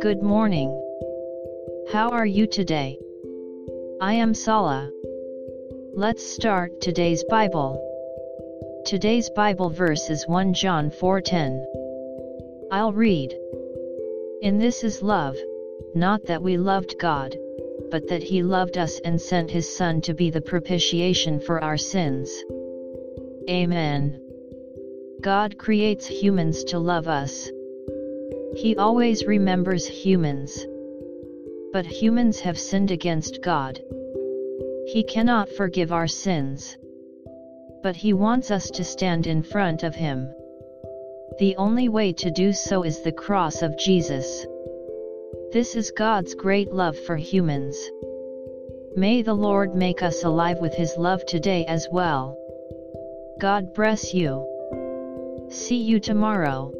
Good morning. How are you today? I am Sala. Let's start today's Bible. Today's Bible verse is 1 John 4:10. I'll read. In this is love, not that we loved God, but that he loved us and sent his Son to be the propitiation for our sins. Amen. God creates humans to love us. He always remembers humans. But humans have sinned against God. He cannot forgive our sins. But He wants us to stand in front of Him. The only way to do so is the cross of Jesus. This is God's great love for humans. May the Lord make us alive with His love today as well. God bless you. See you tomorrow.